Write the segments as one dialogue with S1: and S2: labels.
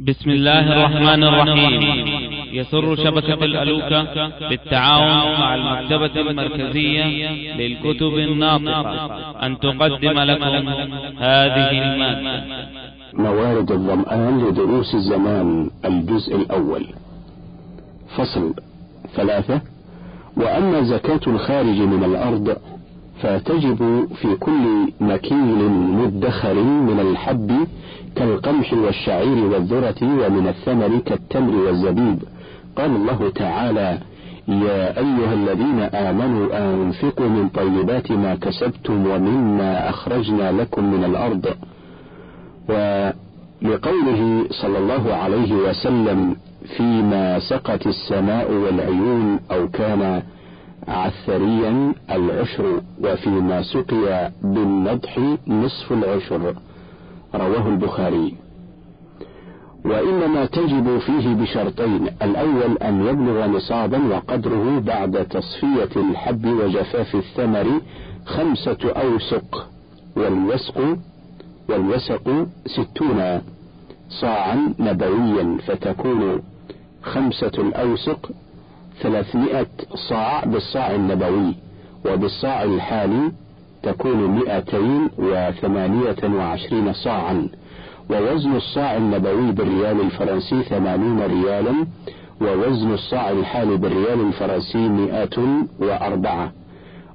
S1: بسم الله الرحمن الرحيم. يسر شبكة الألوكة بالتعاون مع المكتبة المركزية للكتب الناطقة. أن تقدم لكم هذه المادة.
S2: موارد الظمآن لدروس الزمان الجزء الأول. فصل ثلاثة. وأما زكاة الخارج من الأرض فتجب في كل مكيل مدخر من الحب كالقمح والشعير والذرة ومن الثمر كالتمر والزبيب. قال الله تعالى يا أيها الذين آمنوا أنفقوا من طيبات ما كسبتم ومما أخرجنا لكم من الأرض. ولقوله صلى الله عليه وسلم فيما سقت السماء والعيون أو كان عثريا العشر وفيما سقي بالنضح نصف العشر. رواه البخاري. وإنما تجب فيه بشرطين الأول أن يبلغ نصابا وقدره بعد تصفية الحب وجفاف الثمر خمسة أوسق والوسق والوسق ستون. صاعا نبويا فتكون خمسة الأوسق ثلاثمائة صاع بالصاع النبوي وبالصاع الحالي تكون مئتين وثمانية وعشرين صاعا. ووزن الصاع النبوي بالريال الفرنسي ثمانون ريالا ووزن الصاع الحالي بالريال الفرنسي مئة وأربعة.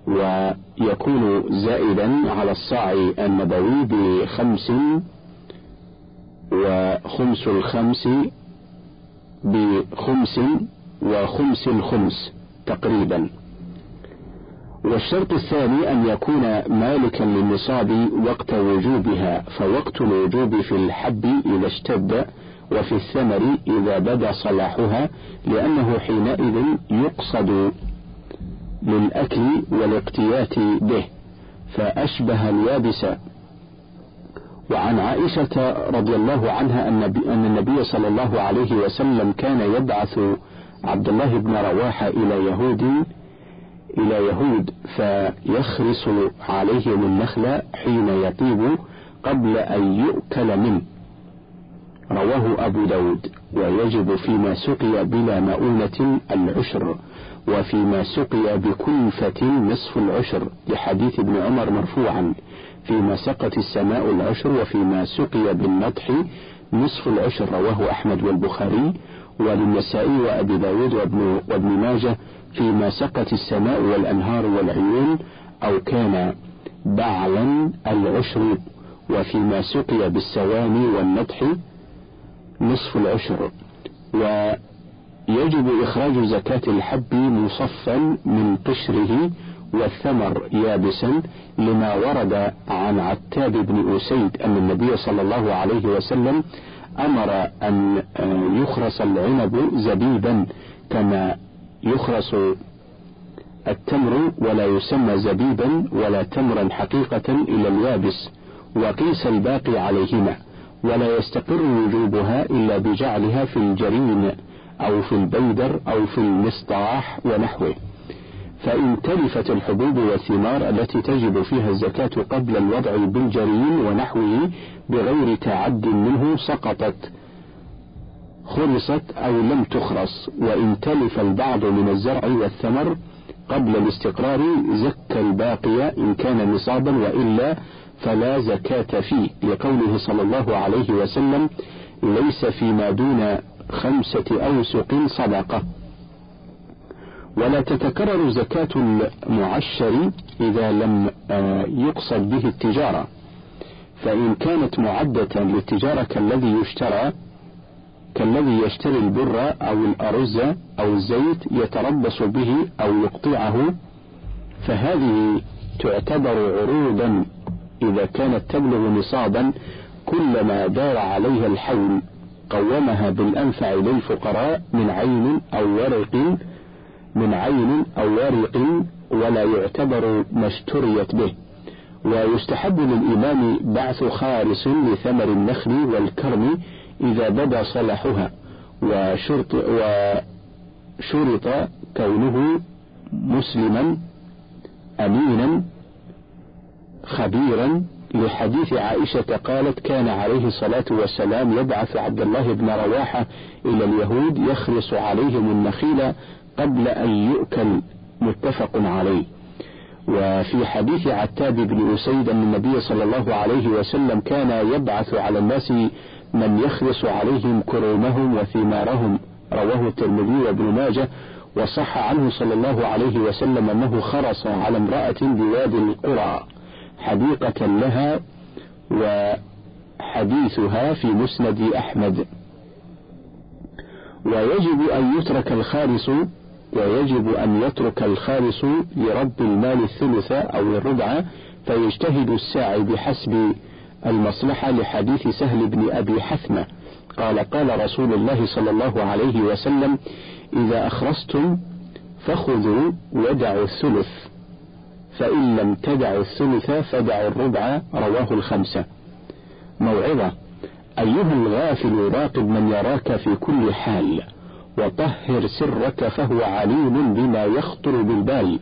S2: ويكون زائدا على الصاع النبوي بخمس وخمس الخمس بخمس وخمس الخمس تقريبا. والشرط الثاني أن يكون مالكا للنصاب وقت وجوبها فوقت الوجوب في الحب إذا اشتد وفي الثمر إذا بدا صلاحها لأنه حينئذ يقصد للأكل والاقتيات به. فأشبه اليابس. وعن عائشة رضي الله عنها أن النبي صلى الله عليه وسلم كان يبعث عبد الله بن رواحة إلى يهود إلى يهود فيخرس عليهم النخل حين يطيب قبل أن يؤكل منه. رواه أبو داود. ويجب فيما سقي بلا مؤونة العشر وفيما سقي بكلفة نصف العشر لحديث ابن عمر مرفوعا. فيما سقت السماء العشر وفيما سقي بالنضح نصف العشر رواه أحمد والبخاري. وللنسائي وأبي داود وابن, وابن ماجه فيما سقت السماء والأنهار والعيون أو كان بعلا العشر وفيما سقي بالسواني والنضح نصف العشر. ويجب إخراج زكاة الحب مصفا من قشره والثمر يابسا لما ورد عن عتاب بن أسيد أن النبي صلى الله عليه وسلم أمر أن يخرس العنب زبيبا كما يخرس التمر ولا يسمى زبيبا ولا تمرا حقيقة إلى اليابس وقيس الباقي عليهما ولا يستقر وجوبها إلا بجعلها في الجرين أو في البيدر أو في المسطاح ونحوه. فإن تلفت الحبوب والثمار التي تجب فيها الزكاة قبل الوضع بالجرين ونحوه بغير تعد منه سقطت خرصت أو لم تخرص وإن تلف البعض من الزرع والثمر قبل الاستقرار زكى الباقي إن كان نصابا وإلا فلا زكاة فيه. لقوله صلى الله عليه وسلم ليس فيما دون خمسة أوسق صدقة. ولا تتكرر زكاة المعشر إذا لم آه، يقصد به التجارة. فإن كانت معدة للتجارة كالذي يشترى كالذي يشتري البر أو الأرز أو الزيت يتربص به أو يقطعه فهذه تعتبر عروضا إذا كانت تبلغ نصابا كلما دار عليها الحول قومها بالأنفع للفقراء من عين أو ورق من عين أو ورق ولا يعتبر ما اشتريت به. ويستحب للإمام بعث خارس لثمر النخل والكرم إذا بدا صلاحها وشرط وشرط كونه مسلما أمينا خبيرا. لحديث عائشة قالت كان عليه الصلاة والسلام يبعث عبد الله بن رواحة إلى اليهود يخرص عليهم النخيل قبل أن يؤكل. متفق عليه. وفي حديث عتاب بن أسيد أن النبي صلى الله عليه وسلم كان يبعث على الناس من يخرص عليهم كرومهم وثمارهم. رواه الترمذي وابن ماجه. وصح عنه صلى الله عليه وسلم أنه خرص على امرأة بوادي القرى حديقة لها وحديثها في مسند أحمد. ويجب أن يترك الخالص ويجب أن يترك الخالص لرب المال الثلث أو الربع فيجتهد الساعي بحسب المصلحة لحديث سهل بن أبي حثمة. قال قال رسول الله صلى الله عليه وسلم إذا أخرستم فخذوا ودعوا الثلث فإن لم تدعوا الثلث فدعوا الربع رواه الخمسة. موعظة. أيها الغافل راقب من يراك في كل حال. وطهر سرك فهو عليم بما يخطر بالبال.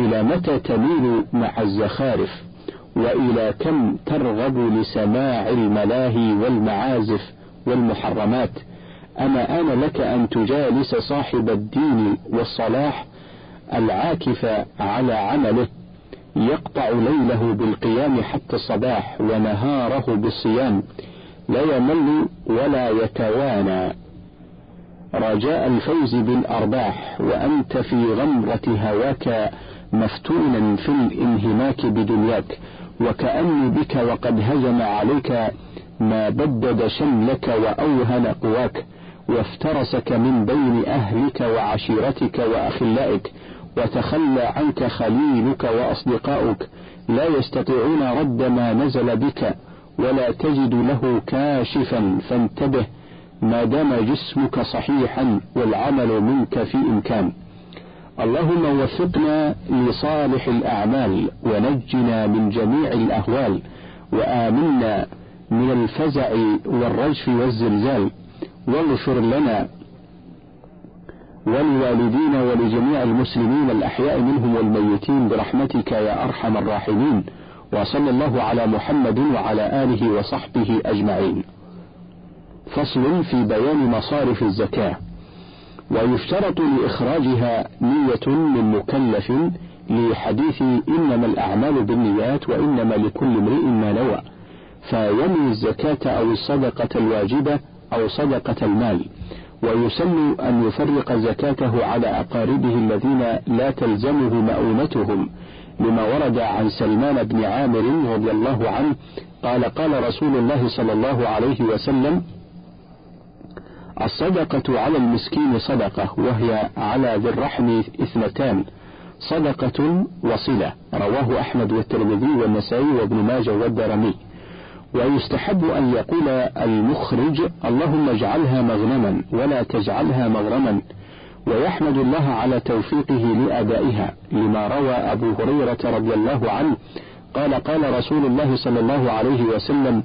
S2: إلى متى تميل مع الزخارف؟ وإلى كم ترغب لسماع الملاهي والمعازف والمحرمات؟ أما آن لك أن تجالس صاحب الدين والصلاح العاكف على عمله يقطع ليله بالقيام حتى الصباح ونهاره بالصيام لا يمل ولا يتوانى. رجاء الفوز بالأرباح وأنت في غمرة هواك مفتونا في الانهماك بدنياك وكأني بك وقد هجم عليك ما بدد شملك وأوهن قواك وافترسك من بين أهلك وعشيرتك وأخلائك وتخلى عنك خليلك وأصدقاؤك لا يستطيعون رد ما نزل بك ولا تجد له كاشفا فانتبه ما دام جسمك صحيحا والعمل منك في إمكان. اللهم وفقنا لصالح الأعمال ونجنا من جميع الأهوال وآمنا من الفزع والرجف والزلزال. واغفر لنا ولوالدينا ولجميع المسلمين الأحياء منهم والميتين برحمتك يا أرحم الراحمين. وصلى الله على محمد وعلى آله وصحبه أجمعين. فصل في بيان مصارف الزكاة. ويشترط لإخراجها نية من مكلف لحديث إنما الأعمال بالنيات وإنما لكل امرئ ما نوى. فينوي الزكاة أو الصدقة الواجبة أو صدقة المال. ويسن أن يفرق زكاته على أقاربه الذين لا تلزمه مؤونتهم. لما ورد عن سلمان بن عامر رضي الله عنه قال قال رسول الله صلى الله عليه وسلم الصدقة على المسكين صدقة وهي على ذي الرحم اثنتان. صدقة وصلة رواه أحمد والترمذي والنسائي وابن ماجه والدرمي ويستحب أن يقول المخرج اللهم اجعلها مغنما ولا تجعلها مغرما. ويحمد الله على توفيقه لأدائها لما روى أبو هريرة رضي الله عنه قال قال رسول الله صلى الله عليه وسلم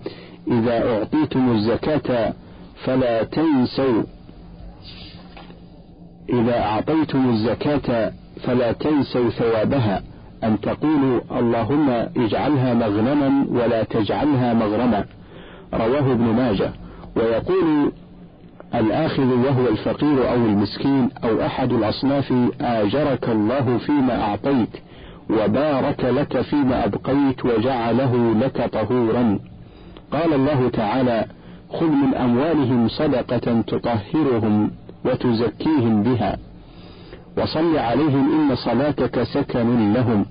S2: إذا أعطيتم الزكاة فلا تنسوا. إذا أعطيتم الزكاة فلا تنسوا ثوابها. أن تقولوا اللهم اجعلها مغنما ولا تجعلها مغرما. رواه ابن ماجه. ويقول الآخذ وهو الفقير أو المسكين أو أحد الأصناف آجرك الله فيما أعطيت وبارك لك فيما أبقيت وجعله لك طهورا. قال الله تعالى خذ من أموالهم صدقة تطهرهم وتزكيهم بها. وصل عليهم إن صلاتك سكن لهم.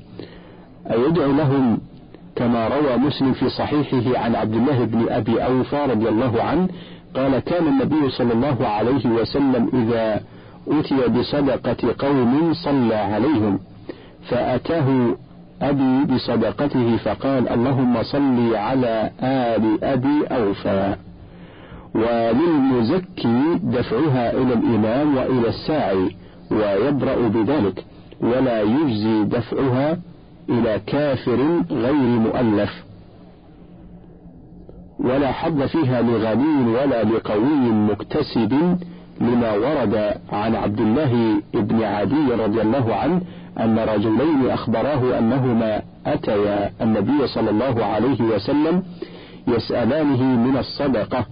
S2: أيدعو لهم كما روى مسلم في صحيحه عن عبد الله بن أبي أوفى رضي الله عنه قال كان النبي صلى الله عليه وسلم إذا أتي بصدقة قوم صلى عليهم فأتاه أبي بصدقته فقال اللهم صل على آل أبي أوفى. وللمزكي دفعها إلى الإمام وإلى الساعي ويبرأ بذلك ولا يجزي دفعها إلى كافر غير مؤلف. ولا حظ فيها لغني ولا لقوي مكتسب لما ورد عن عبد الله بن عدي رضي الله عنه أن رجلين أخبراه أنهما أتيا النبي صلى الله عليه وسلم يسألانه من الصدقة.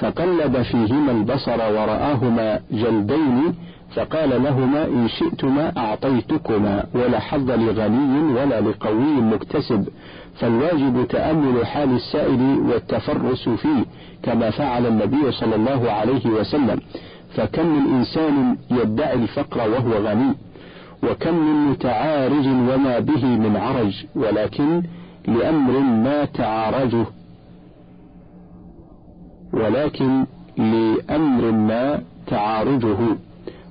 S2: فقلب فيهما البصر ورآهما جلدين فقال لهما إن شئتما أعطيتكما ولا حظ لغني ولا لقوي مكتسب. فالواجب تأمل حال السائل والتفرس فيه كما فعل النبي صلى الله عليه وسلم. فكم من إنسان يدعي الفقر وهو غني؟ وكم من متعارج وما به من عرج؟ ولكن لأمر ما تعارجه ولكن لأمر ما تعارجه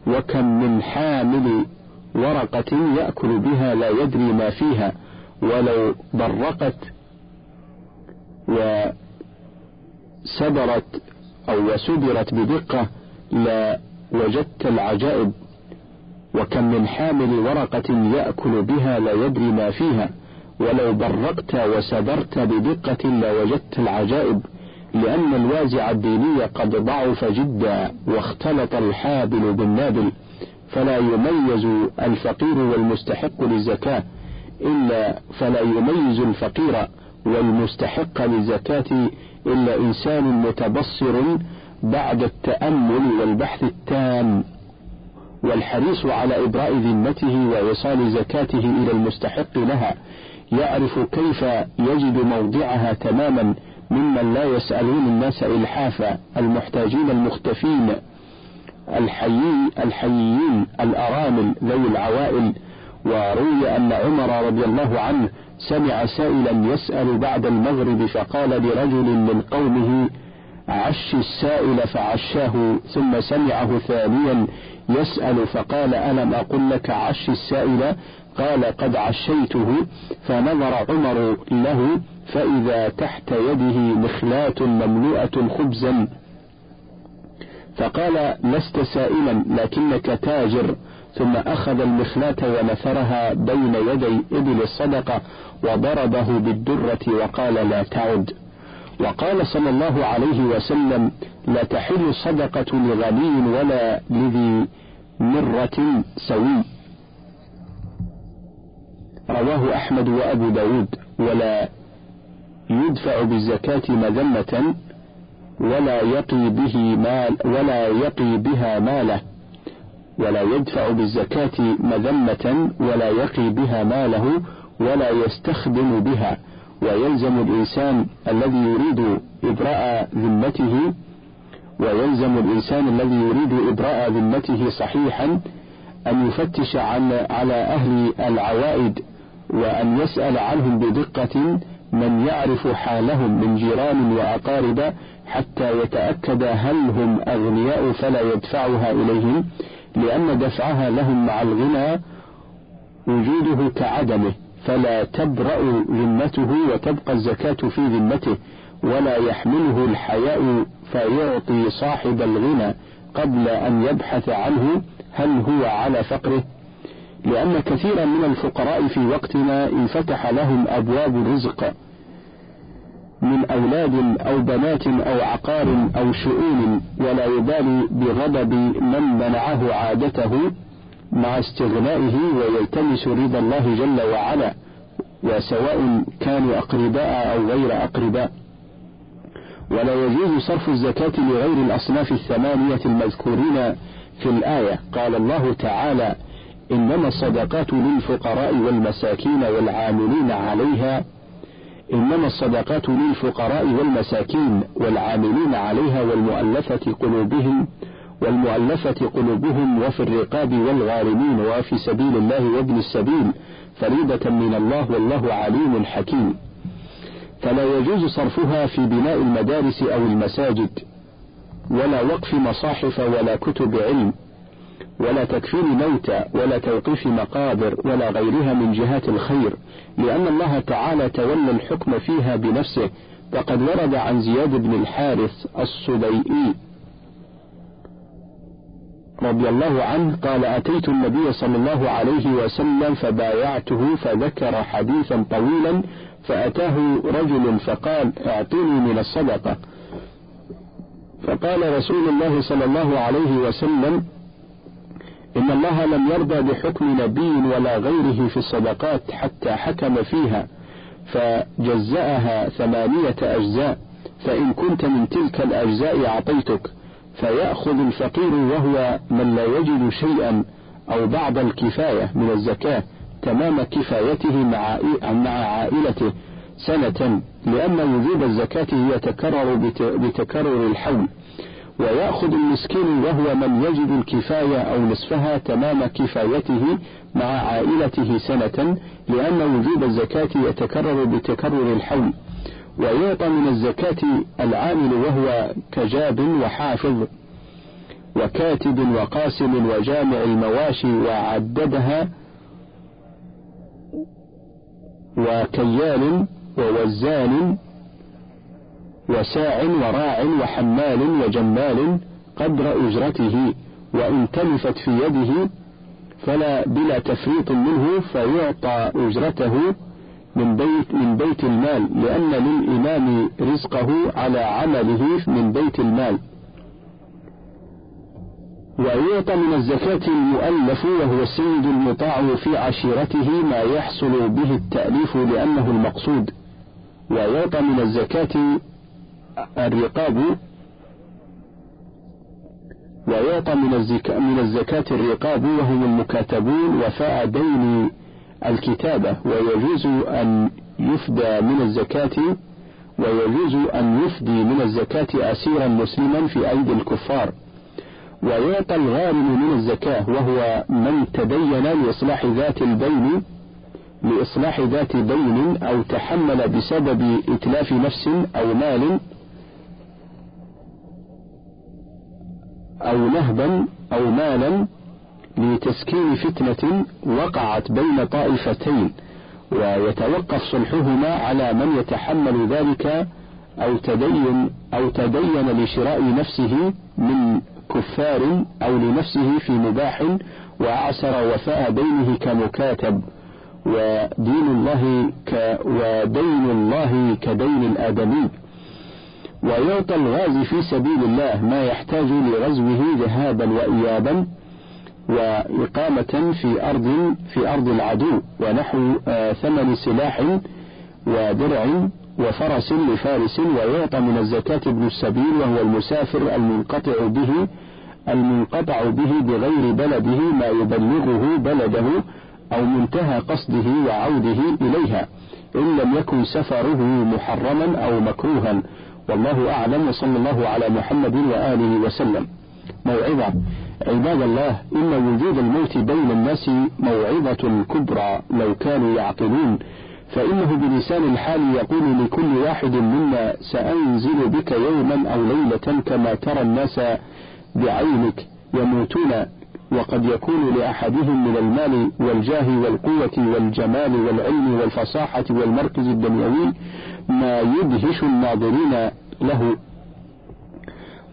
S2: وكم من حامل ورقة يأكل بها لا يدري ما فيها ولو برقت وسبرت أو وسدرت بدقة لا وجدت العجائب. وكم من حامل ورقة يأكل بها لا يدري ما فيها ولو برقت وسبرت بدقة لوجدت العجائب. لأن الوازع الديني قد ضعف جدا واختلط الحابل بالنابل فلا يميز الفقير والمستحق للزكاة إلا فلا يميز الفقير والمستحق للزكاة إلا إنسان متبصر بعد التأمل والبحث التام. والحريص على إبراء ذمته وإيصال زكاته إلى المستحق لها يعرف كيف يجد موضعها تماما ممن لا يسألون الناس إلحافا المحتاجين المختفين الحيي الحييين الأرامل ذوي العوائل. وروي أن عمر رضي الله عنه سمع سائلا يسأل بعد المغرب فقال لرجل من قومه عش السائل فعشاه ثم سمعه ثانيا يسأل فقال ألم أقل لك عش السائل؟ قال قد عشيته. فنظر عمر له فإذا تحت يده مخلاة مملوءة خبزا. فقال لست سائلا لكنك تاجر. ثم أخذ المخلاة ونثرها بين يدي إبل الصدقة وضربه بالدرة وقال لا تعد. وقال صلى الله عليه وسلم لا تحل الصدقة لغني ولا لذي مرة سوي. رواه أحمد وأبو داود ولا يدفع بالزكاة مذمة ولا يقي به مال ولا يقي بها ماله. ولا يدفع بالزكاة مذمة ولا يقي بها ماله ولا يستخدم بها. ويلزم الإنسان الذي يريد إبراء ذمته ويلزم الإنسان الذي يريد إبراء ذمته صحيحا أن يفتش عن على أهل العوائد وأن يسأل عنهم بدقة من يعرف حالهم من جيران وأقارب حتى يتأكد هل هم أغنياء فلا يدفعها إليهم لأن دفعها لهم مع الغنى وجوده كعدمه فلا تبرأ ذمته وتبقى الزكاة في ذمته ولا يحمله الحياء فيعطي صاحب الغنى قبل أن يبحث عنه هل هو على فقره. لأن كثيرا من الفقراء في وقتنا انفتح لهم أبواب الرزق من أولاد أو بنات أو عقار أو شؤون ولا يبالي بغضب من منعه عادته مع استغنائه ويلتمس رضا الله جل وعلا وسواء كانوا أقرباء أو غير أقرباء. ولا يجوز صرف الزكاة لغير الأصناف الثمانية المذكورين في الآية. قال الله تعالى إنما الصدقات للفقراء والمساكين والعاملين عليها إنما الصدقات للفقراء والمساكين والعاملين عليها والمؤلفة قلوبهم والمؤلفة قلوبهم وفي الرقاب والغارمين وفي سبيل الله وابن السبيل فريضة من الله والله عليم حكيم. فلا يجوز صرفها في بناء المدارس أو المساجد ولا وقف مصاحف ولا كتب علم. ولا تكفير موتى ولا توقيف مقابر ولا غيرها من جهات الخير لأن الله تعالى تولى الحكم فيها بنفسه فقد ورد عن زياد بن الحارث الصبيئي رضي الله عنه قال أتيت النبي صلى الله عليه وسلم فبايعته فذكر حديثا طويلا فأتاه رجل فقال اعطني من الصدقة. فقال رسول الله صلى الله عليه وسلم إن الله لم يرضى بحكم نبي ولا غيره في الصدقات حتى حكم فيها فجزأها ثمانية أجزاء فإن كنت من تلك الأجزاء أعطيتك فيأخذ الفقير وهو من لا يجد شيئا أو بعض الكفاية من الزكاة تمام كفايته مع مع عائلته سنة لأن وجوب الزكاة يتكرر بتكرر الحول. ويأخذ المسكين وهو من يجد الكفاية أو نصفها تمام كفايته مع عائلته سنة لأن وجوب الزكاة يتكرر بتكرر الحول ويعطى من الزكاة العامل وهو كجاب وحافظ وكاتب وقاسم وجامع المواشي وعددها وكيال ووزان وساع وراع وحمال وجمال قدر أجرته وإن تلفت في يده فلا بلا تفريط منه فيعطى أجرته من بيت من بيت المال لأن للإمام رزقه على عمله من بيت المال. ويعطى من الزكاة المؤلف وهو السيد المطاع في عشيرته ما يحصل به التأليف لأنه المقصود. ويعطى من الزكاة الرقاب ويعطى من الزكاة, من الزكاة الرقاب وهم المكاتبون وفاء دين الكتابة ويجوز أن يفدى من الزكاة ويجوز أن يفدي من الزكاة أسيرا مسلما في أيدي الكفار. ويعطى الغارم من الزكاة وهو من تدين لإصلاح ذات البين لإصلاح ذات بين أو تحمل بسبب إتلاف نفس أو مال أو نهبا أو مالا لتسكين فتنة وقعت بين طائفتين ويتوقف صلحهما على من يتحمل ذلك أو تدين أو تدين لشراء نفسه من كفار أو لنفسه في مباح وأعسر وفاء دينه كمكاتب ودين الله ك ودين الله كدين الآدمي. ويعطى الغازي في سبيل الله ما يحتاج لغزوه ذهابا وإيابا وإقامة في أرض في أرض العدو ونحو آه، ثمن سلاح ودرع وفرس لفارس ويعطى من الزكاة ابن السبيل وهو المسافر المنقطع به المنقطع به بغير بلده ما يبلغه بلده أو منتهى قصده وعوده إليها إن لم يكن سفره محرما أو مكروها والله أعلم وصلى الله على محمد وآله وسلم. موعظة. عباد الله إن وجود الموت بين الناس موعظة كبرى لو كانوا يعقلون. فإنه بلسان الحال يقول لكل واحد منا سأنزل بك يوما أو ليلة كما ترى الناس بعينك يموتون. وقد يكون لأحدهم من المال والجاه والقوة والجمال والعلم والفصاحة والمركز الدنيوي ما يدهش الناظرين له.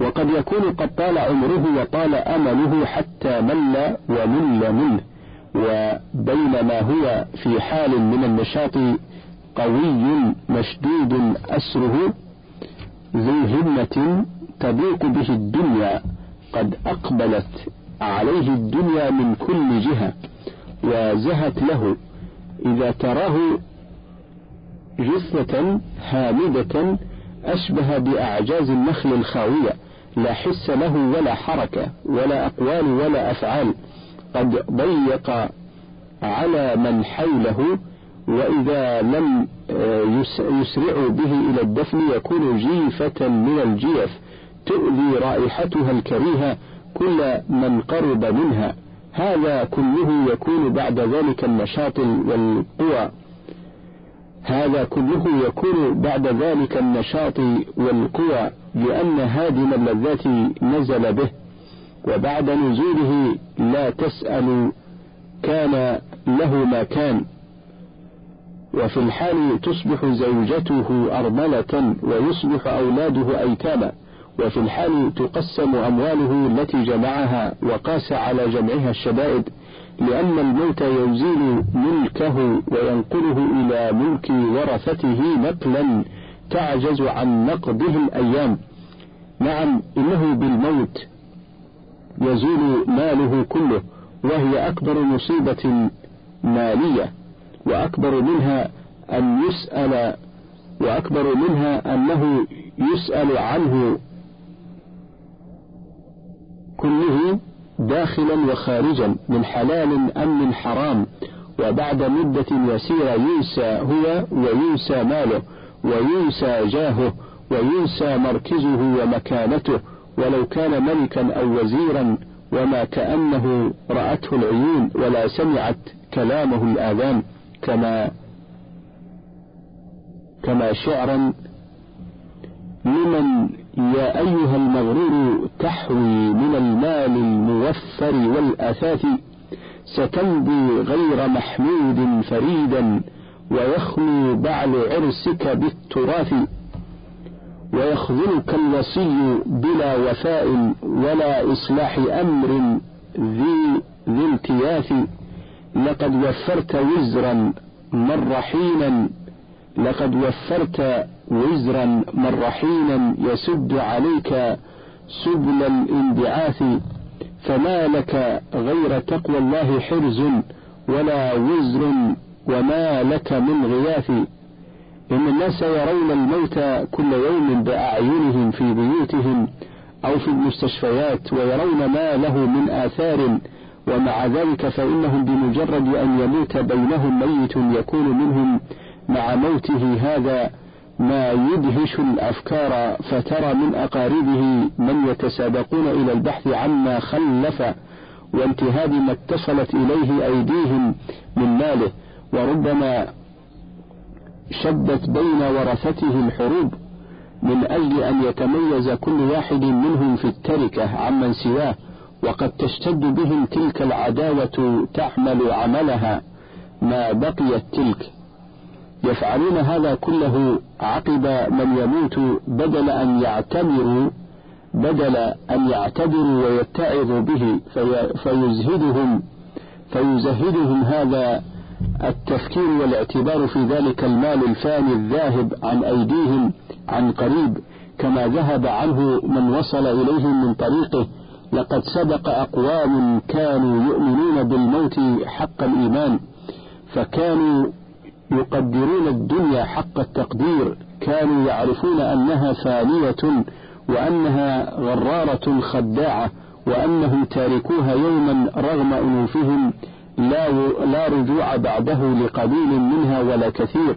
S2: وقد يكون قد طال عمره وطال أمله حتى مل ومل منه. وبينما هو في حال من النشاط قوي مشدود أسره ذو همة تضيق به الدنيا قد أقبلت عليه الدنيا من كل جهة وزهت له. إذا تراه جثة هامدة أشبه بأعجاز النخل الخاوية لا حس له ولا حركة ولا أقوال ولا أفعال. قد ضيق على من حوله وإذا لم آه، يسرع به إلى الدفن يكون جيفة من الجيف تؤذي رائحتها الكريهة كل من قرب منها. هذا كله يكون بعد ذلك النشاط والقوى. هذا كله يكون بعد ذلك النشاط والقوى لأن هادم اللذات نزل به. وبعد نزوله لا تسأل كان له ما كان وفي الحال تصبح زوجته أرملة ويصبح أولاده أيتاما. وفي الحال تقسم أمواله التي جمعها وقاس على جمعها الشدائد. لأن الموت يزيل ملكه وينقله إلى ملك ورثته نقلا تعجز عن نقضه الأيام. نعم إنه بالموت يزول ماله كله وهي أكبر مصيبة مالية وأكبر منها أن يسأل وأكبر منها أنه يسأل عنه كله داخلا وخارجا من حلال أم من حرام وبعد مدة يسيرة ينسى هو وينسى ماله وينسى جاهه وينسى مركزه ومكانته ولو كان ملكا أو وزيرا وما كأنه رأته العيون ولا سمعت كلامه الآذان كما كما شعرا لمن يا أيها المغرور تحوي من المال الموفر والأثاث ستمضي غير محمود فريدا ويخلو بعل عرسك بالتراث ويخذلك الوصي بلا وفاء ولا إصلاح أمر ذي ذي التياث. لقد وفرت وزرا مر حينا لقد وفرت وزرا مر حينا يسد عليك سبل الاندعاث فما لك غير تقوى الله حرز ولا وزر وما لك من غياث. إن الناس يرون الموت كل يوم بأعينهم في بيوتهم أو في المستشفيات ويرون ما له من آثار. ومع ذلك فإنهم بمجرد أن يموت بينهم ميت يكون منهم مع موته هذا ما يدهش الأفكار فترى من أقاربه من يتسابقون إلى البحث عما خلف وانتهاب ما اتصلت إليه أيديهم من ماله وربما شدت بين ورثته الحروب من أجل أن يتميز كل واحد منهم في التركة عمن سواه وقد تشتد بهم تلك العداوة تعمل عملها ما بقيت تلك. يفعلون هذا كله عقب من يموت بدل أن يعتمروا بدل أن يعتبروا ويتعظوا به في فيزهدهم فيزهدهم هذا التفكير والاعتبار في ذلك المال الفاني الذاهب عن أيديهم عن قريب كما ذهب عنه من وصل إليهم من طريقه لقد سبق أقوام كانوا يؤمنون بالموت حق الإيمان فكانوا يقدرون الدنيا حق التقدير كانوا يعرفون أنها فانية وأنها غرارة خداعة وأنهم تاركوها يوما رغم أنوفهم لا لا رجوع بعده لقليل منها ولا كثير.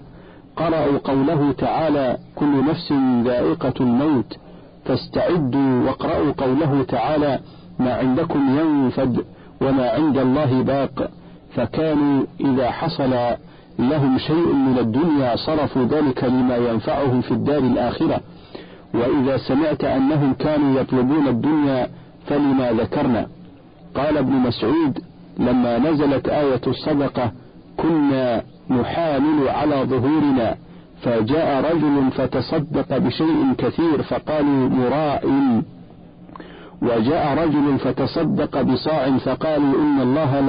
S2: قرأوا قوله تعالى كل نفس ذائقة الموت فاستعدوا واقرأوا قوله تعالى ما عندكم ينفد وما عند الله باق فكانوا إذا حصل لهم شيء من الدنيا صرفوا ذلك لما ينفعهم في الدار الآخرة. وإذا سمعت أنهم كانوا يطلبون الدنيا فلما ذكرنا. قال ابن مسعود لما نزلت آية الصدقة كنا نحامل على ظهورنا فجاء رجل فتصدق بشيء كثير فقالوا مراء. وجاء رجل فتصدق بصاع فقالوا إن الله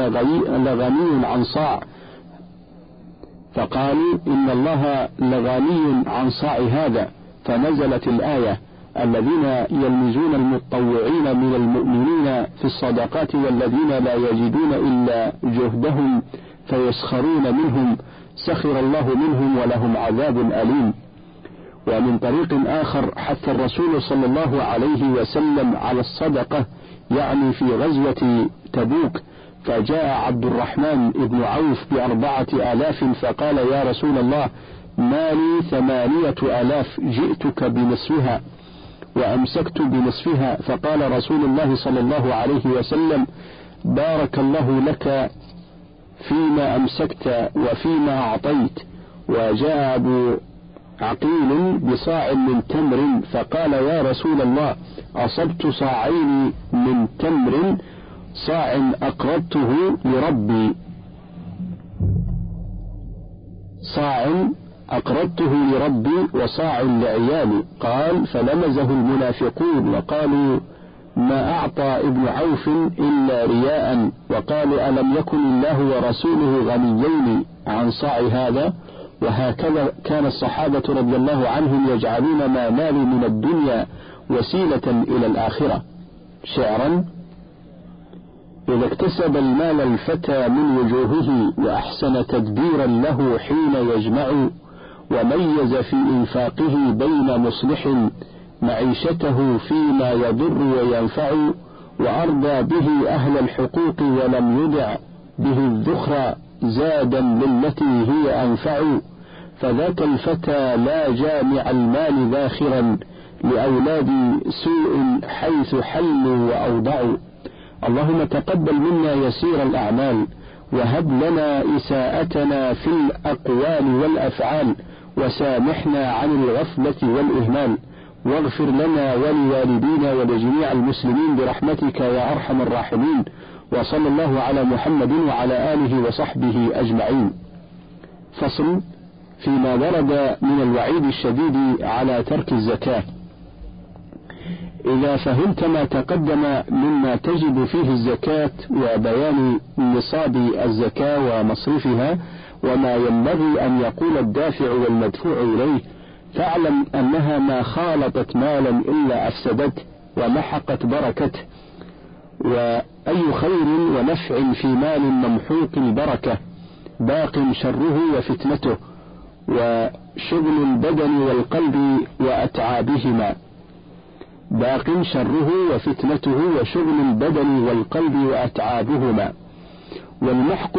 S2: لغني عن صاع. فقالوا إن الله لغني عن صاع هذا فنزلت الآية الذين يلمزون المتطوعين من المؤمنين في الصدقات والذين لا يجدون إلا جهدهم فيسخرون منهم سخر الله منهم ولهم عذاب أليم. ومن طريق آخر حث الرسول صلى الله عليه وسلم على الصدقة يعني في غزوة تبوك فجاء عبد الرحمن بن عوف بأربعة آلاف فقال يا رسول الله ما لي ثمانية آلاف جئتك بنصفها وأمسكت بنصفها. فقال رسول الله صلى الله عليه وسلم بارك الله لك فيما أمسكت وفيما أعطيت. وجاء أبو عقيل بصاع من تمر فقال يا رسول الله أصبت صاعين من تمر صاع أقرضته لربي. صاع أقرضته لربي وصاع لعيالي. قال فلمزه المنافقون وقالوا ما أعطى ابن عوف إلا رياء. وقالوا ألم يكن الله ورسوله غنيين عن صاع هذا؟ وهكذا كان الصحابة رضي الله عنهم يجعلون ما نالوا من الدنيا وسيلة إلى الآخرة. شعرا إذا اكتسب المال الفتى من وجوهه وأحسن تدبيرا له حين يجمع وميز في إنفاقه بين مصلح معيشته فيما يضر وينفع وأرضى به أهل الحقوق ولم يدع به الذخر زادا للتي هي أنفع فذاك الفتى لا جامع المال ذاخرا لأولاد سوء حيث حلوا وأوضعوا. اللهم تقبل منا يسير الأعمال وهب لنا إساءتنا في الأقوال والأفعال وسامحنا عن الغفلة والإهمال. واغفر لنا ولوالدينا ولجميع المسلمين برحمتك يا أرحم الراحمين. وصلى الله على محمد وعلى آله وصحبه أجمعين. فصل فيما ورد من الوعيد الشديد على ترك الزكاة. إذا فهمت ما تقدم مما تجب فيه الزكاة وبيان نصاب الزكاة ومصرفها وما ينبغي أن يقول الدافع والمدفوع إليه فاعلم أنها ما خالطت مالا إلا أفسدته ومحقت بركته. وأي خير ونفع في مال ممحوق البركة باق شره وفتنته وشغل البدن والقلب وأتعابهما. باق شره وفتنته وشغل البدن والقلب وأتعابهما. والمحق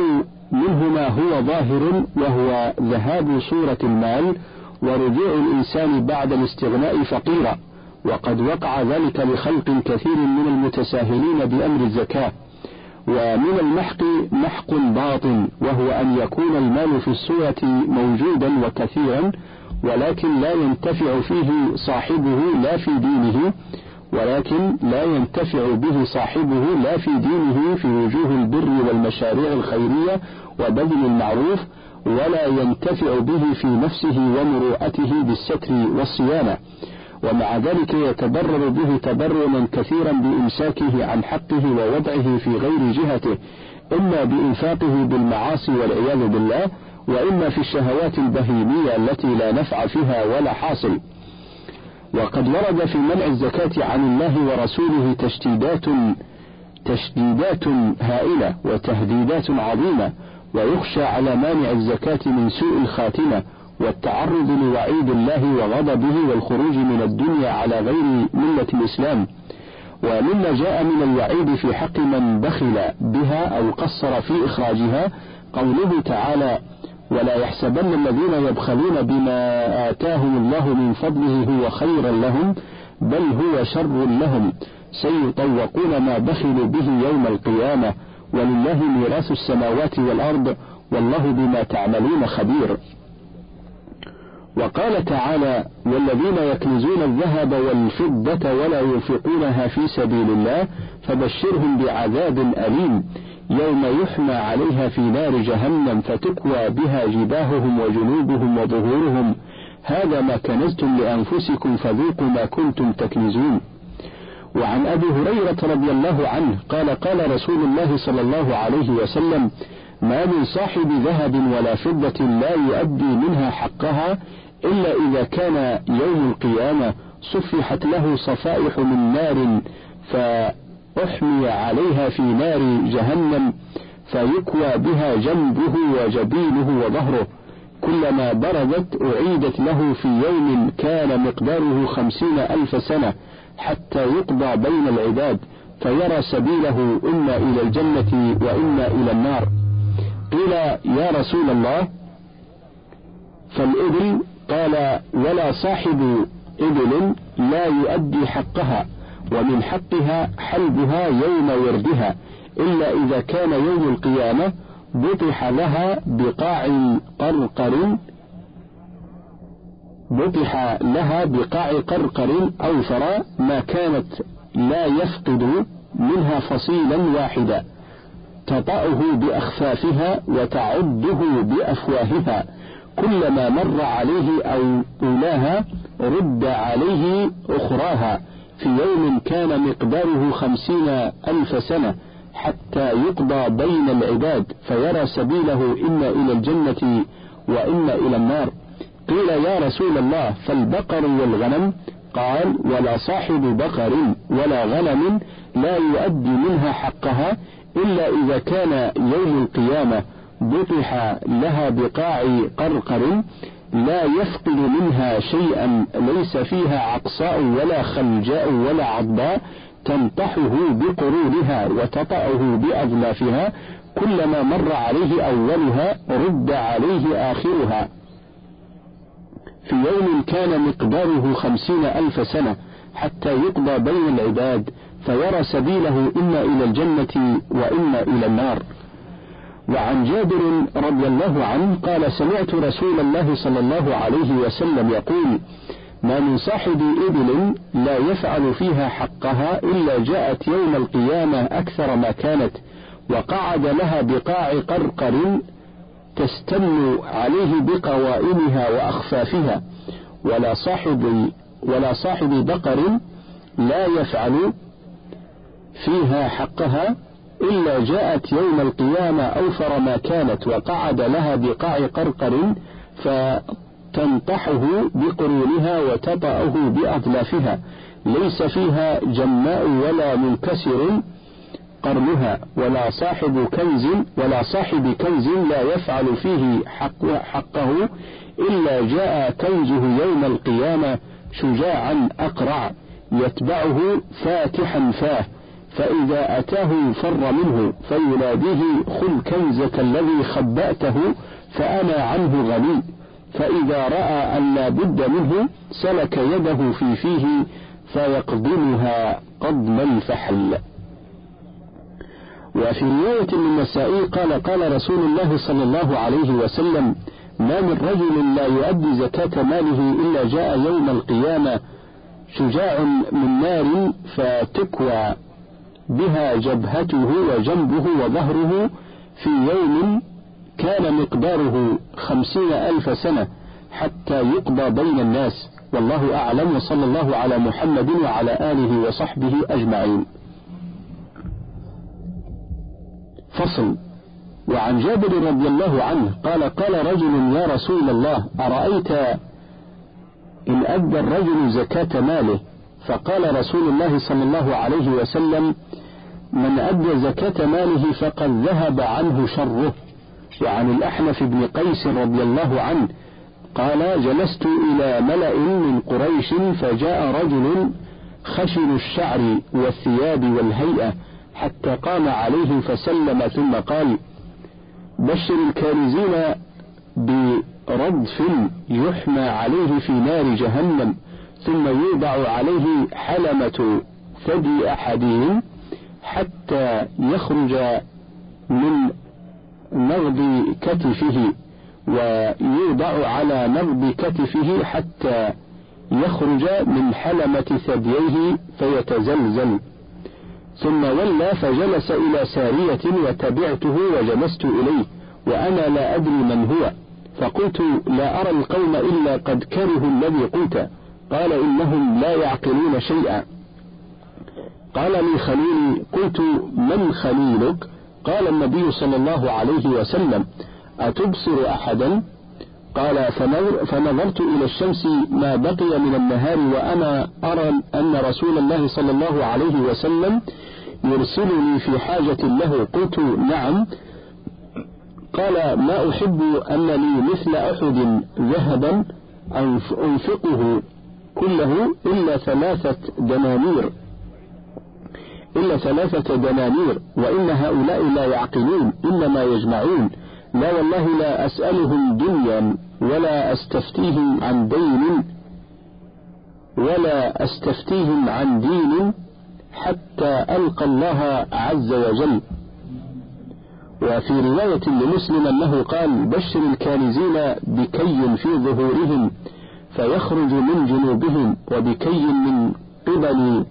S2: منهما هو ظاهر وهو ذهاب صورة المال ورجوع الإنسان بعد الاستغناء فقيرا. وقد وقع ذلك لخلق كثير من المتساهلين بأمر الزكاة. ومن المحق محق باطن وهو أن يكون المال في الصورة موجودا وكثيرا ولكن لا ينتفع فيه صاحبه لا في دينه ولكن لا ينتفع به صاحبه لا في دينه في وجوه البر والمشاريع الخيرية وبذل المعروف ولا ينتفع به في نفسه ومروءته بالستر والصيانة. ومع ذلك يتبرر به تبرما كثيرا بإمساكه عن حقه ووضعه في غير جهته إما بإنفاقه بالمعاصي والعياذ بالله وإما في الشهوات البهيمية التي لا نفع فيها ولا حاصل. وقد ورد في منع الزكاة عن الله ورسوله تشديدات تشديدات هائلة وتهديدات عظيمة ويخشى على مانع الزكاة من سوء الخاتمة والتعرض لوعيد الله وغضبه والخروج من الدنيا على غير ملة الإسلام. ومما جاء من الوعيد في حق من بخل بها أو قصر في إخراجها قوله تعالى ولا يحسبن الذين يبخلون بما آتاهم الله من فضله هو خيرا لهم بل هو شر لهم. سيطوقون ما بخلوا به يوم القيامة. ولله ميراث السماوات والأرض والله بما تعملون خبير. وقال تعالى والذين يكنزون الذهب والفضة ولا ينفقونها في سبيل الله فبشرهم بعذاب أليم. يوم يحمى عليها في نار جهنم فتكوى بها جباههم وجنوبهم وظهورهم. هذا ما كنزتم لأنفسكم فذوقوا ما كنتم تكنزون. وعن أبي هريرة رضي الله عنه قال قال رسول الله صلى الله عليه وسلم ما من صاحب ذهب ولا فضة لا يؤدي منها حقها إلا إذا كان يوم القيامة صفحت له صفائح من نار فأحمي عليها في نار جهنم فيكوى بها جنبه وجبينه وظهره. كلما بردت أعيدت له في يوم كان مقداره خمسين ألف سنة حتى يقضى بين العباد فيرى سبيله إما إلى الجنة وإما إلى النار. قيل يا رسول الله فالإبل قال ولا صاحب إبل لا يؤدي حقها. ومن حقها حلبها يوم وردها إلا إذا كان يوم القيامة بطح لها بقاع قرقر بطح لها بقاع قرقر أوفر ما كانت لا يفقد منها فصيلا واحدا تطأه بأخفافها وتعده بأفواهها كلما مر عليه أو أولاها رد عليه أخراها. في يوم كان مقداره خمسين ألف سنة حتى يقضى بين العباد فيرى سبيله إما إلى الجنة وإما إلى النار. قيل يا رسول الله فالبقر والغنم؟ قال ولا صاحب بقر ولا غنم لا يؤدي منها حقها إلا إذا كان يوم القيامة بطح لها بقاع قرقر لا يفقد منها شيئا ليس فيها عقصاء ولا خلجاء ولا عضباء تنطحه بقرونها وتطأه بأظلافها. كلما مر عليه أولها رد عليه آخرها. في يوم كان مقداره خمسين ألف سنة حتى يقضى بين العباد فيرى سبيله إما إلى الجنة وإما إلى النار. وعن جابر رضي الله عنه قال سمعت رسول الله صلى الله عليه وسلم يقول ما من صاحب إبل لا يفعل فيها حقها إلا جاءت يوم القيامة أكثر ما كانت وقعد لها بقاع قرقر تستن عليه بقوائمها وأخفافها ولا صاحب ولا صاحب بقر لا يفعل فيها حقها إلا جاءت يوم القيامة أوفر ما كانت وقعد لها بقاع قرقر فتنطحه بقرونها وتطأه بأطلافها ليس فيها جماء ولا منكسر قرنها ولا صاحب كنز ولا صاحب كنز لا يفعل فيه حق حقه إلا جاء كنزه يوم القيامة شجاعا أقرع يتبعه فاتحا فاه. فإذا أتاه فر منه فيناديه خذ كنزك الذي خبأته فأنا عنه غني. فإذا رأى أن لا بد منه سلك يده في فيه فيقضمها قضم الفحل. وفي رواية للنسائي قال قال رسول الله صلى الله عليه وسلم ما من رجل لا يؤدي زكاة ماله إلا جاء يوم القيامة شجاع من نار فتكوى بها جبهته وجنبه وظهره في يوم كان مقداره خمسين ألف سنة حتى يقضى بين الناس. والله أعلم وصلى الله على محمد وعلى آله وصحبه أجمعين. فصل وعن جابر رضي الله عنه قال قال رجل يا رسول الله أرأيت إن أدى الرجل زكاة ماله؟ فقال رسول الله صلى الله عليه وسلم من أدى زكاة ماله فقد ذهب عنه شره. وعن الأحنف بن قيس رضي الله عنه قال جلست إلى ملأ من قريش فجاء رجل خشن الشعر والثياب والهيئة حتى قام عليه فسلم ثم قال بشر الكارزين بردف يحمى عليه في نار جهنم ثم يوضع عليه حلمة ثدي أحدهم حتى يخرج من نغض كتفه ويوضع على نغض كتفه حتى يخرج من حلمة ثدييه فيتزلزل. ثم ولى فجلس إلى سارية وتبعته وجلست إليه وأنا لا أدري من هو. فقلت لا أرى القوم إلا قد كرهوا الذي قلت. قال إنهم لا يعقلون شيئا. قال لي خليلي قلت من خليلك؟ قال النبي صلى الله عليه وسلم أتبصر أحدا؟ قال فنظرت إلى الشمس ما بقي من النهار وأنا أرى أن رسول الله صلى الله عليه وسلم يرسلني في حاجة له. قلت نعم. قال ما أحب أن لي مثل أحد ذهبا أنفقه كله إلا ثلاثة دنانير. إلا ثلاثة دنانير وإن هؤلاء لا يعقلون إنما يجمعون. لا والله لا أسألهم دنيا ولا أستفتيهم عن دين ولا أستفتيهم عن دين حتى ألقى الله عز وجل. وفي رواية لمسلم أنه قال بشر الكانزين بكي في ظهورهم فيخرج من جنوبهم وبكي من قبل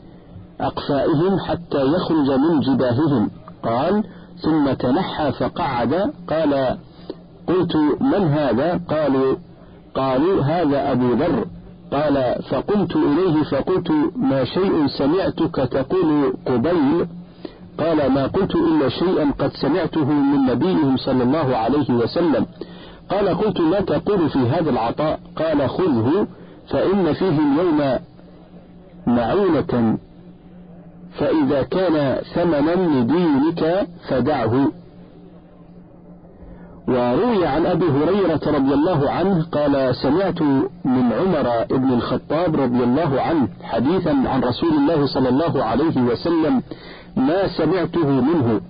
S2: أقفائهم حتى يخرج من جباههم. قال ثم تنحى فقعد قال قلت من هذا؟ قالوا قالوا هذا أبو ذر. قال فقمت إليه فقلت ما شيء سمعتك تقول قبيل؟ قال ما قلت إلا شيئا قد سمعته من نبيهم صلى الله عليه وسلم. قال قلت ما تقول في هذا العطاء؟ قال خذه فإن فيه اليوم معونة. فإذا كان ثمنا لدينك فدعه. وروي عن أبي هريرة رضي الله عنه قال سمعت من عمر بن الخطاب رضي الله عنه حديثا عن رسول الله صلى الله عليه وسلم ما سمعته منه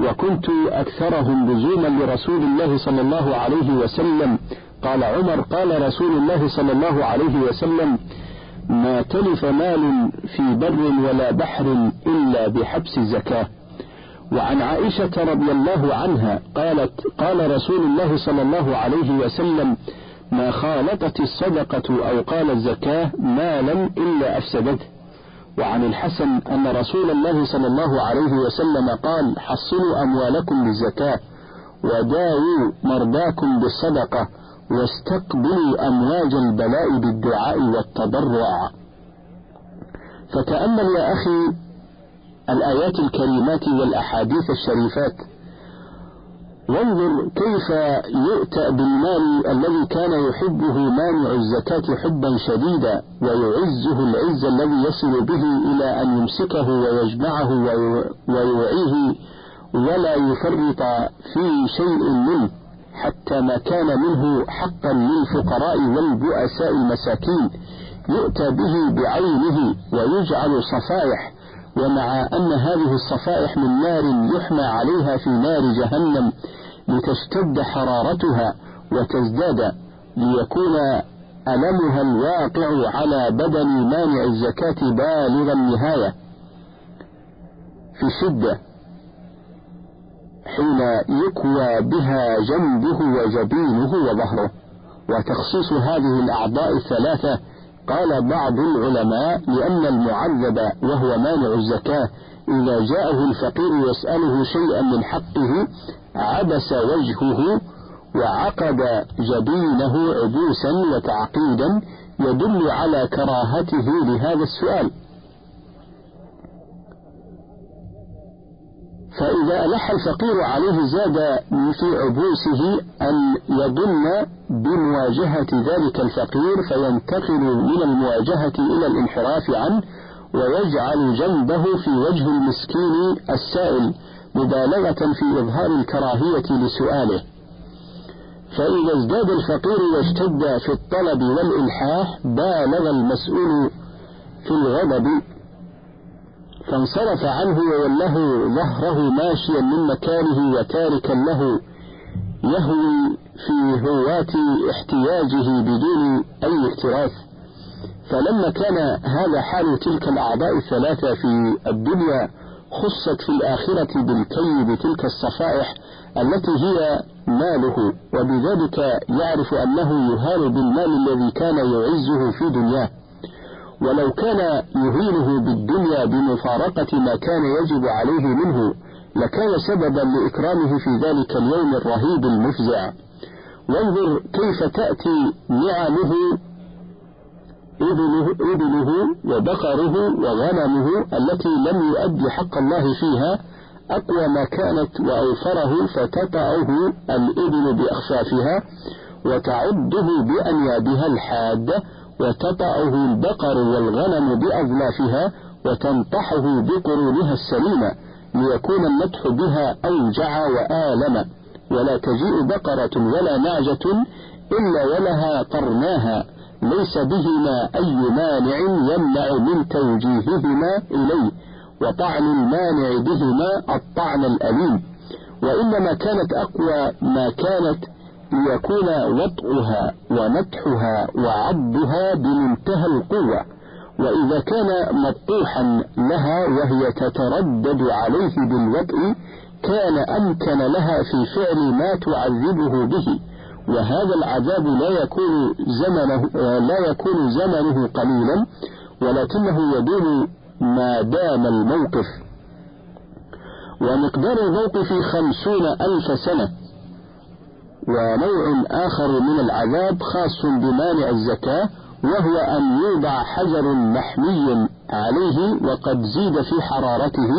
S2: وكنت أكثرهم لزوما لرسول الله صلى الله عليه وسلم. قال عمر قال رسول الله صلى الله عليه وسلم ما تلف مال في بر ولا بحر إلا بحبس الزكاة وعن عائشة رضي الله عنها قالت قال رسول الله صلى الله عليه وسلم ما خالطت الصدقة أو قال الزكاة مالا إلا أفسدته. وعن الحسن أن رسول الله صلى الله عليه وسلم قال حصنوا أموالكم بالزكاة وداووا مرضاكم بالصدقة واستقبلوا أمواج البلاء بالدعاء والتضرع فتأمل يا أخي الآيات الكريمات والأحاديث الشريفات وانظر كيف يؤتى بالمال الذي كان يحبه مانع الزكاة حبا شديدا ويعزه العز الذي يصل به إلى أن يمسكه ويجمعه ويوعيه ولا يفرط في شيء منه. حتى ما كان منه حقا للفقراء والبؤساء المساكين يؤتى به بعينه ويجعل صفائح. ومع أن هذه الصفائح من نار يحمى عليها في نار جهنم لتشتد حرارتها وتزداد ليكون ألمها الواقع على بدن مانع الزكاة بالغ النهاية. في شدة حين يكوى بها جنبه وجبينه وظهره. وتخصيص هذه الأعضاء الثلاثة قال بعض العلماء لأن المعذب وهو مانع الزكاة إذا جاءه الفقير يسأله شيئا من حقه عبس وجهه وعقد جبينه عبوسا وتعقيدا يدل على كراهته لهذا السؤال. فإذا ألح الفقير عليه زاد في عبوسه أن يظن بمواجهة ذلك الفقير فينتقل من المواجهة إلى الانحراف عنه ويجعل جنبه في وجه المسكين السائل مبالغة في إظهار الكراهية لسؤاله. فإذا ازداد الفقير واشتد في الطلب والإلحاح بالغ المسؤول في الغضب فانصرف عنه ووله ظهره ماشيا من مكانه وتاركا له يهوي في هواة احتياجه بدون أي اكتراث فلما كان هذا حال تلك الأعضاء الثلاثة في الدنيا خصت في الآخرة بالكي بتلك الصفائح التي هي ماله. وبذلك يعرف أنه يهان بالمال الذي كان يعزه في دنياه. ولو كان يهينه بالدنيا بمفارقة ما كان يجب عليه منه لكان سببا لإكرامه في ذلك اليوم الرهيب المفزع. وانظر كيف تأتي نعمه إبله, إبله وبقره وغنمه التي لم يؤدي حق الله فيها أقوى ما كانت وأوفره فتطأه الإبل بأخفافها وتعده بأنيابها الحادة وتطأه البقر والغنم بأظلافها وتنطحه بقرونها السليمة ليكون النطح بها أوجع وآلم. ولا تجيء بقرة ولا نعجة إلا ولها قرناها. ليس بهما أي مانع يمنع من توجيههما إليه وطعن المانع بهما الطعن الأليم. وإنما كانت أقوى ما كانت ليكون وطئها ونتحها وعضها بمنتهى القوة وإذا كان مطوحا لها وهي تتردد عليه بالوطء كان أمكن لها في فعل ما تعذبه به وهذا العذاب لا يكون زمنه لا يكون زمنه قليلا ولكنه يدوم ما دام الموقف. ومقدار الموقف خمسون ألف سنة. ونوع آخر من العذاب خاص بمانع الزكاة وهو أن يوضع حجر محمي عليه وقد زيد في حرارته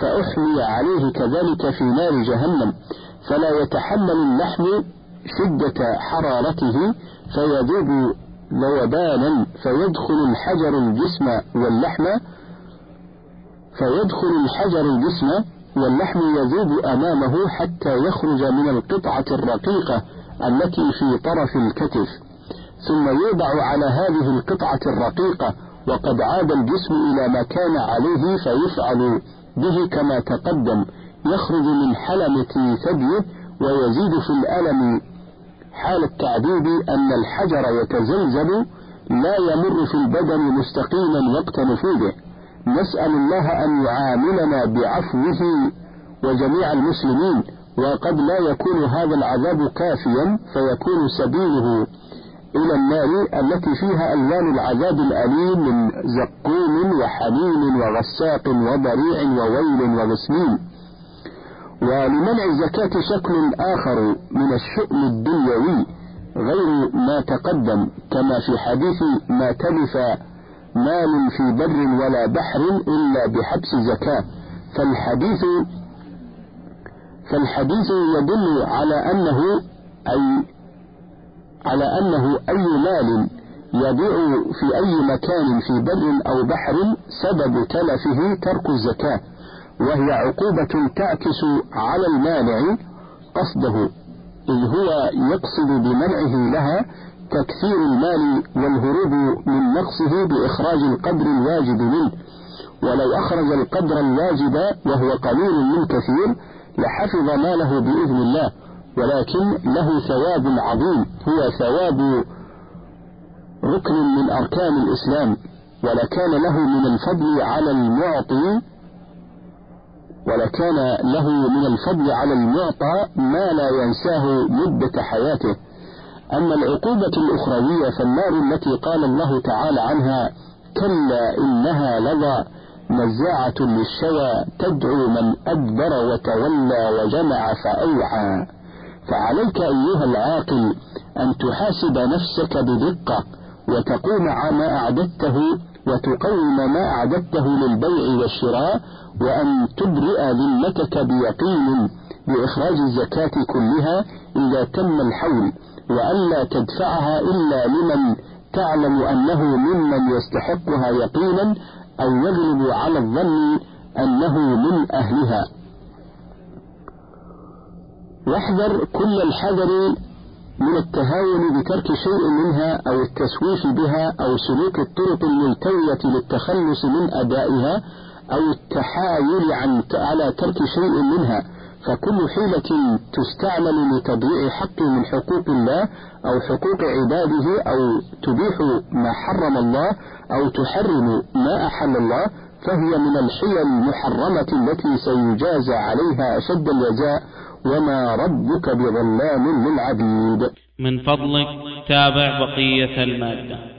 S2: فأحمي عليه كذلك في نار جهنم. فلا يتحمل اللحم شدة حرارته فيذوب ذوبانا فيدخل الحجر الجسم واللحم فيدخل الحجر الجسم واللحم يذوب أمامه حتى يخرج من القطعة الرقيقة التي في طرف الكتف. ثم يوضع على هذه القطعة الرقيقة وقد عاد الجسم إلى ما كان عليه فيفعل به كما تقدم. يخرج من حلمة ثديه ويزيد في الألم. حال التعذيب أن الحجر يتزلزل لا يمر في البدن مستقيما وقت نفوذه. نسأل الله أن يعاملنا بعفوه وجميع المسلمين. وقد لا يكون هذا العذاب كافيا فيكون سبيله إلى النار التي فيها ألوان العذاب الأليم من زقوم وحميم وغساق وضريع وويل وغسلين. ولمنع الزكاة شكل آخر من الشؤم الدنيوي غير ما تقدم كما في حديث ما تلف مال في بر ولا بحر إلا بحبس الزكاة فالحديث فالحديث يدل على أنه أي على أنه أي مال يضيع في أي مكان في بر أو بحر سبب تلفه ترك الزكاة. وهي عقوبة تعكس على المانع قصده إذ هو يقصد بمنعه لها تكثير المال والهروب من نقصه بإخراج القدر الواجب منه. ولو أخرج القدر الواجب وهو قليل من كثير لحفظ ماله بإذن الله. ولكن له ثواب عظيم هو ثواب ركن من أركان الإسلام. ولكان له من الفضل على المعطي ولكان له من الفضل على المعطى ما لا ينساه مدة حياته. أما العقوبة الأخروية فالنار التي قال الله تعالى عنها كلا إنها لظى نزاعة للشوى تدعو من أدبر وتولى وجمع فأوعى. فعليك أيها العاقل أن تحاسب نفسك بدقة وتقوم ما أعددته وتقوم ما أعددته للبيع والشراء وأن تبرئ ذمتك بيقين بإخراج الزكاة كلها إذا تم الحول. وألا تدفعها إلا لمن تعلم أنه ممن يستحقها يقينا أو يغلب على الظن أنه من أهلها. واحذر كل الحذر من التهاون بترك شيء منها أو التسويف بها أو سلوك الطرق الملتوية للتخلص من أدائها أو التحايل عن على ترك شيء منها. فكل حيلة تستعمل لتضييع حق من حقوق الله أو حقوق عباده أو تبيح ما حرم الله أو تحرم ما أحل الله فهي من الحيل المحرمة التي سيجازى عليها أشد الجزاء وما ربك بظلام للعبيد.
S1: من فضلك تابع بقية المادة.